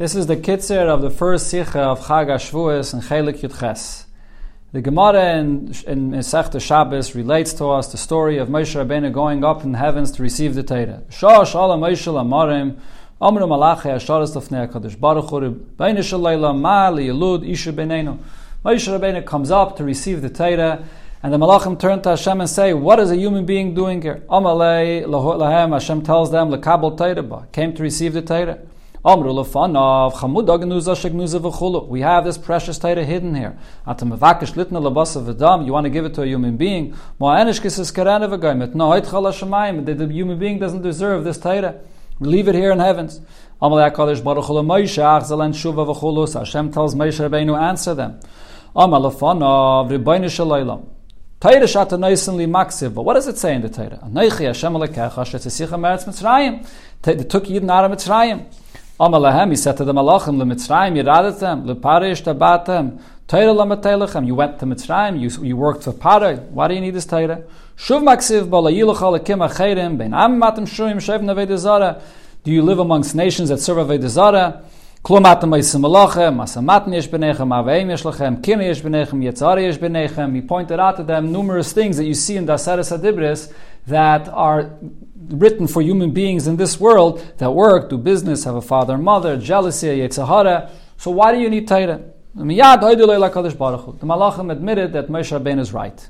This is the kitzer of the first sikha of Chag HaShavuos and Chelik Yudches. The Gemara in, in Masechta Shabbos relates to us the story of Moshe Rabbeinu going up in the heavens to receive the Torah. Shah Shalom Moshe Lamarim Amru Malachi Asharas Lefnei HaKadosh Baruch Hu Rebbeinu Shalayla Ma Liyelud Isha Beneinu Moshe Rabbeinu comes up to receive the Torah and the Malachim turn to Hashem and say, What is a human being doing here? Amalei Lahem Hashem tells them, Lekabel Torah came to receive the Torah. We have this precious Torah hidden here. You want to give it to a human being. No, the human being doesn't deserve this Torah. Leave it here in heavens. Hashem tells Moshe Rabbeinu, answer them. But what does it say in the Torah? They took Yidden out of Mitzrayim. Amalahem, he said to the Malachim, Le Mitzrayim, them, Le Parish, Tabatem, Torah Lamatelechem, you went to Mitzrayim, you, you worked for Pare, why do you need this Torah? Shuv Maksiv, Bala Yiluch Alekim Acherim, Ben Am Matam Shurim, Shev Navedazara, do you live amongst nations that serve Avedazara? Klum atam meisim malachem, masamatn yesh benechem, aveim yesh lachem, kine yesh benechem, yetzari yesh benechem. He pointed out to them numerous things that you see in Daseres Adibris that are written for human beings in this world that work, do business, have a father and mother, jealousy, a yetzahara. So why do you need Torah? The Malachim admitted that Moshe Rabbeinu is right.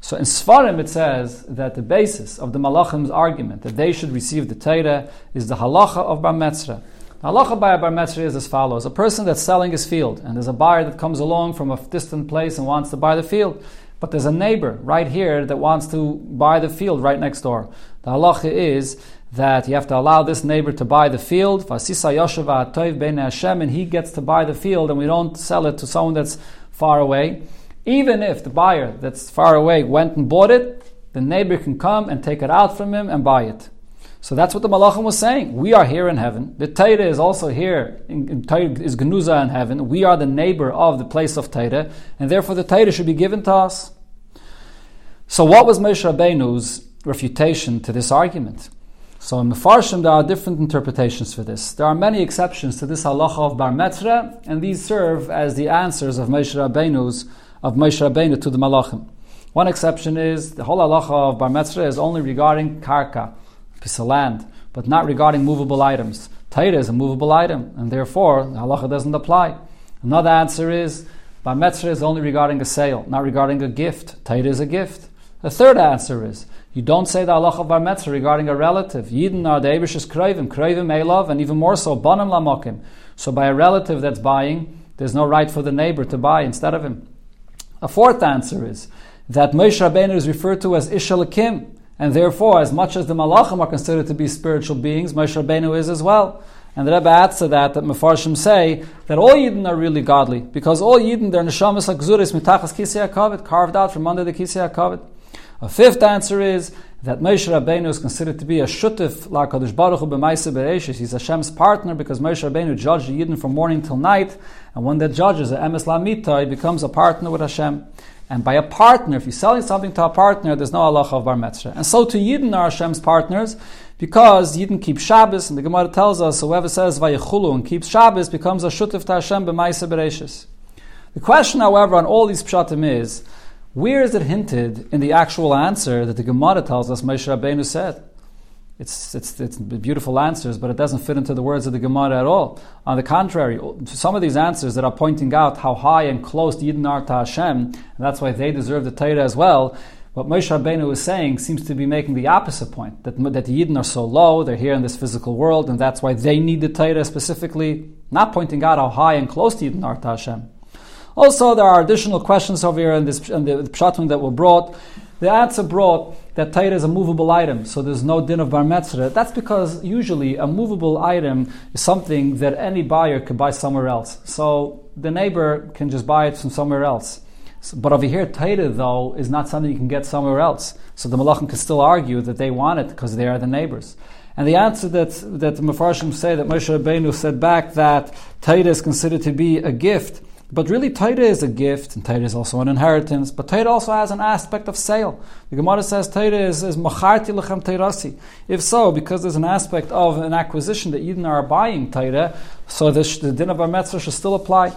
So in Sfarim it says that the basis of the Malachim's argument that they should receive the Torah is the halacha of Bar Metzra. The halacha by a Bar Metzra is as follows. A person that's selling his field and there's a buyer that comes along from a distant place and wants to buy the field. But there's a neighbor right here that wants to buy the field right next door. The halacha is that you have to allow this neighbor to buy the field, and he gets to buy the field, and we don't sell it to someone that's far away. Even if the buyer that's far away went and bought it, the neighbor can come and take it out from him and buy it. So that's what the Malachim was saying. We are here in heaven. The Torah is also here. In, in is Genuza in heaven. We are the neighbor of the place of Torah, and therefore the Torah should be given to us. So what was Moshe Rabbeinu's refutation to this argument? So in Mefarshim there are different interpretations for this. There are many exceptions to this halacha of Bar Metzra, and these serve as the answers of Moshe Rabbeinu's of Moshe Rabbeinu to the Malachim. One exception is the whole halacha of Bar Metzra is only regarding karka piece of land, but not regarding movable items. Torah is a movable item, and therefore the halacha doesn't apply. Another answer is bar metzra is only regarding a sale, not regarding a gift. Torah is a gift. The third answer is you don't say the halacha of bar metzra regarding a relative. Yidden are the Abish's kroivim, kroivim elov, and even more so banim lamokim. So by a relative that's buying, there's no right for the neighbor to buy instead of him. A fourth answer is that Moshe Rabbeinu is referred to as Ishalakim, and therefore, as much as the Malachim are considered to be spiritual beings, Moshe Rabbeinu is as well. And the Rebbe adds to that that Mefarshim say that all Yidden are really godly because all Yidden their neshamas akzuris mitachas kisei hakavit carved out from under the kisei hakavit. A fifth answer is that Moshe Rabbeinu is considered to be a shutif lakadosh baruch hu b'maisa bereishis. He's Hashem's partner because Moshe Rabbeinu judged the Yidden from morning till night, and when that judges a emes he becomes a partner with Hashem. And by a partner, if you're selling something to a partner, there's no halacha of bar metzra. And so to Yidden are Hashem's partners, because Yidden keep Shabbos, and the Gemara tells us, whoever says Vayechulu and keeps Shabbos becomes a shutif to Hashem b'maisa bereshis. The question, however, on all these pshatim is, where is it hinted in the actual answer that the Gemara tells us Moshe Rabbeinu said? It's, it's, it's beautiful answers, but it doesn't fit into the words of the Gemara at all. On the contrary, some of these answers that are pointing out how high and close the Yidden are to Hashem, and that's why they deserve the Torah as well, what Moshe Rabbeinu is saying seems to be making the opposite point, that, that the Yidden are so low, they're here in this physical world, and that's why they need the Torah specifically, not pointing out how high and close the Yidden are to Hashem. Also, there are additional questions over here in, this, in the, the pshatim that were brought. The answer brought that Torah is a movable item, so there's no din of bar metzra. That's because usually a movable item is something that any buyer could buy somewhere else. So the neighbor can just buy it from somewhere else. So, but over here, Torah though is not something you can get somewhere else. So the malachim can still argue that they want it because they are the neighbors. And the answer that that the Mefarshim say that Moshe Rabbeinu said back that Torah is considered to be a gift But really, Torah is a gift, and Torah is also an inheritance. But Torah also has an aspect of sale. The Gemara says Torah is, macharti lechem teirasi. If so, because there's an aspect of an acquisition that Yidden are buying Torah, so the, the din of Bar Metzra should still apply.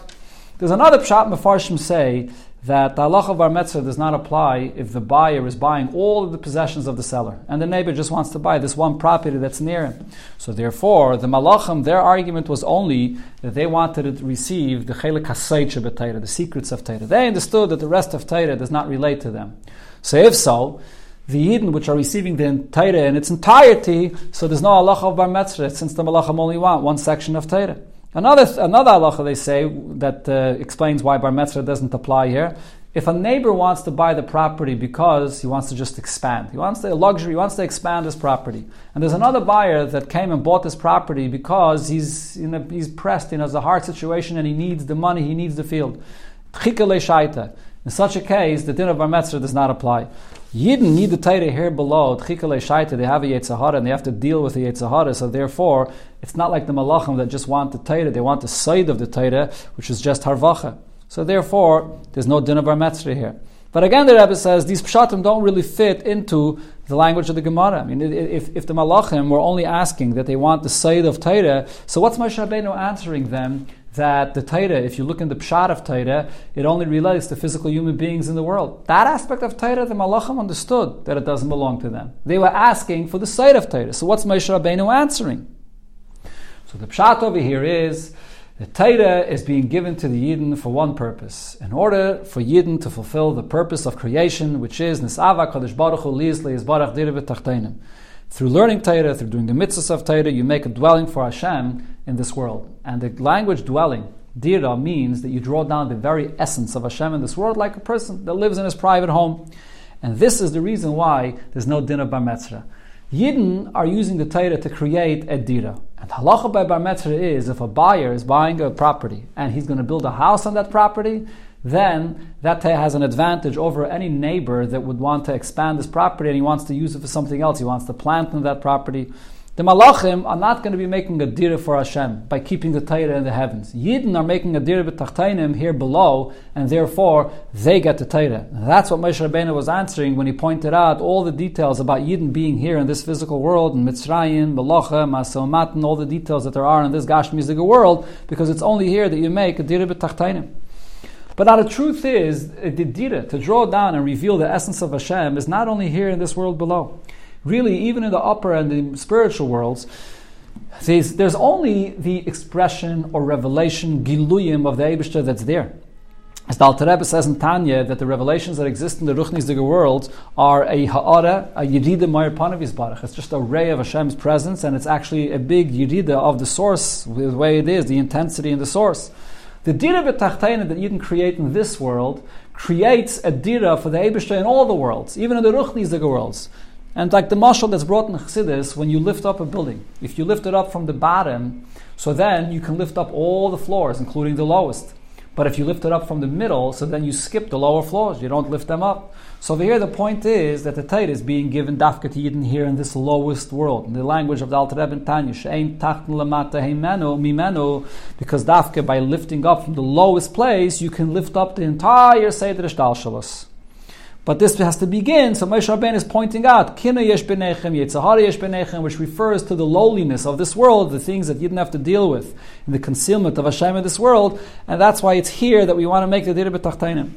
There's another pshat Mefarshim say that the halacha of bar metzra does not apply if the buyer is buying all of the possessions of the seller, and the neighbor just wants to buy this one property that's near him. So therefore, the malachim, their argument was only that they wanted to receive the chelik hasayt the secrets of Torah. They understood that the rest of Torah does not relate to them. So if so, the Yidden which are receiving the Torah in its entirety, so there's no halacha of bar metzra since the malachim only want one section of Torah. Another another halacha they say that uh, explains why bar metzra doesn't apply here. If a neighbor wants to buy the property because he wants to just expand, he wants the luxury, he wants to expand his property, and there's another buyer that came and bought this property because he's in a, he's pressed, he has a hard situation, and he needs the money, he needs the field. In such a case, the din of bar metzra does not apply. Yidden need the Torah here below, Tchikale Shaita, they have a Yetzahara and they have to deal with the Yetzahara, so therefore, it's not like the Malachim that just want the Torah, they want the side of the Torah, which is just Harvacha. So therefore, there's no din of bar metzra here. But again, the Rebbe says these pshatim don't really fit into the language of the Gemara. I mean, if, if the Malachim were only asking that they want the side of Torah, so what's Moshe Rabbeinu answering them that the Torah, if you look in the Pshat of Torah, it only relates to physical human beings in the world. That aspect of Torah, the Malachim understood that it doesn't belong to them. They were asking for the side of Torah. So what's Moshe Rabbeinu answering? So the Pshat over here is the Torah is being given to the Yidden for one purpose, in order for Yidden to fulfill the purpose of creation, which is Nisava Kadosh Baruch Hu Liz Barach Dirvet through learning Torah, through doing the mitzvahs of Torah, you make a dwelling for Hashem in this world. And the language dwelling, dira, means that you draw down the very essence of Hashem in this world like a person that lives in his private home. And this is the reason why there's no din of bar metzra. Yidden are using the Torah to create a dira. And halacha by bar metzra is if a buyer is buying a property and he's going to build a house on that property, then that has an advantage over any neighbor that would want to expand his property and he wants to use it for something else. He wants to plant in that property. The Malachim are not going to be making a dira for Hashem by keeping the Torah in the heavens. Yidden are making a dira b'tachtainim here below, and therefore they get the Torah. That's what Moshe Rabbeinu was answering when he pointed out all the details about Yidden being here in this physical world, in Mitzrayim, Malacha, Masel and all the details that there are in this Gashmiziga world, because it's only here that you make a dira b'tachtainim. But now the truth is, eh, the dira, to draw down and reveal the essence of Hashem, is not only here in this world below really, even in the upper and the spiritual worlds, there's, there's only the expression or revelation, giluyim, of the Eibishter that's there. As the Alter Rebbe says in Tanya, that the revelations that exist in the Ruchnisdige world are a ha'ara, a yirida mayr panavis barach. It's just a ray of Hashem's presence, and it's actually a big yirida of the source, the way it is, the intensity in the source. The dira b'tachtayna that you can create in this world creates a dira for the Eibishter in all the worlds, even in the Ruchnisdige worlds. And like the mashal that's brought in Chassidus, when you lift up a building, if you lift it up from the bottom, so then you can lift up all the floors, including the lowest. But if you lift it up from the middle, so then you skip the lower floors. You don't lift them up. So over here, the point is that the Torah is being given dafka to Yidden here in this lowest world. In the language of the Alter Rebbe Tanya, she'ein tachten heimenu mimenu, because dafka, by lifting up from the lowest place, you can lift up the entire Seder Shtal Shalos. But this has to begin. So Moshe Rabbeinu is pointing out Kina yesh benechem, Yetzahara yesh benechem, which refers to the lowliness of this world, the things that you didn't have to deal with in the concealment of Hashem in this world, and that's why it's here that we want to make the Dira B'tachtainim.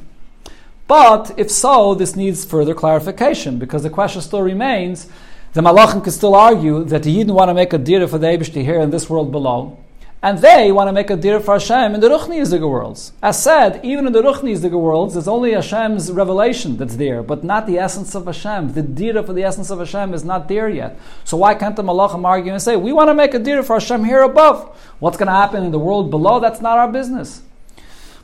But if so, this needs further clarification because the question still remains. The Malachim can still argue that the Yidden want to make a Dira for the Eibishter here in this world below, and they want to make a dir for Hashem in the Ruchni Yiziga worlds. As said, even in the Ruchni Yiziga worlds, there's only Hashem's revelation that's there, but not the essence of Hashem. The dir for the essence of Hashem is not there yet. So why can't the Malachim argue and say, we want to make a dir for Hashem here above? What's going to happen in the world below? That's not our business.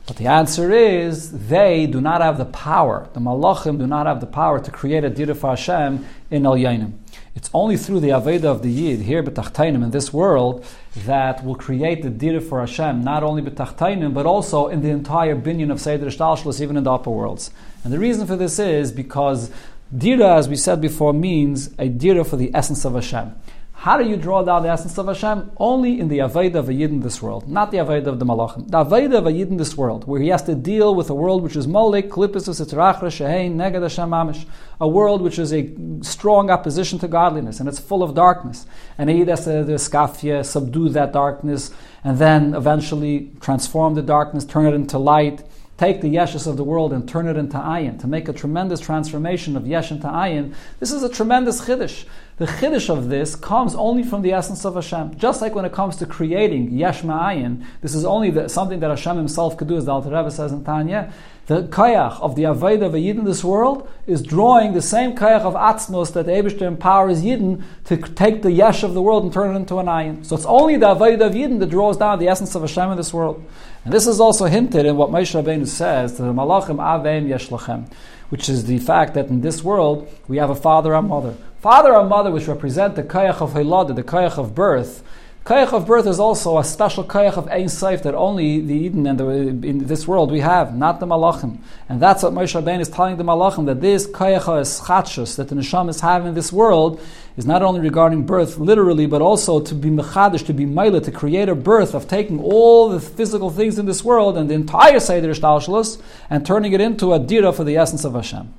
But the answer is they do not have the power. The Malachim do not have the power to create a dir for Hashem in El Yainim. It's only through the Aveda of the Yid here b'tachtainim in this world that will create the dira for Hashem, not only b'tachtainim, but also in the entire binyan of Seder Shtalshlis, even in the upper worlds. And the reason for this is because dira, as we said before, means a dira for the essence of Hashem. How do you draw down the essence of Hashem? Only in the Aveda of a Yid in this world, not the Aveda of the Malachim. The Aveda of a Yid in this world, where he has to deal with a world which is Molek, Klippus, Sitrachra, Shehein, Neged Hashem Mamish, a world which is a strong opposition to godliness, and it's full of darkness. And he has to, to skafia, subdue that darkness, and then eventually transform the darkness, turn it into light, take the yeshus of the world and turn it into ayin, to make a tremendous transformation of yesh into ayin, this is a tremendous chiddush. The chiddush of this comes only from the essence of Hashem. Just like when it comes to creating yesh ma'ayin, this is only the, something that Hashem himself could do, as the Alter Rebbe says in Tanya. The kayach of the Avodah of a Yid in this world is drawing the same kayach of atzmos that the empowers Yidden to take the yesh of the world and turn it into an ayin. So it's only the Avodah of Yidden that draws down the essence of Hashem in this world. And this is also hinted in what Moshe Rabbeinu says to the Malachim Avem Yeshlachem, which is the fact that in this world we have a father and mother. Father and mother, which represent the kayach of Hilad, the kayach of birth, Kayach of birth is also a special kayach of Ein Seif that only the Eden and the, in this world we have, not the Malachim. And that's what Moshe Rabbeinu is telling the Malachim, that this kayach is that the Neshama is having in this world, is not only regarding birth literally, but also to be mechadish, to be maila, to create a birth of taking all the physical things in this world and the entire Seder Ishtalshalos and turning it into a dira for the essence of Hashem.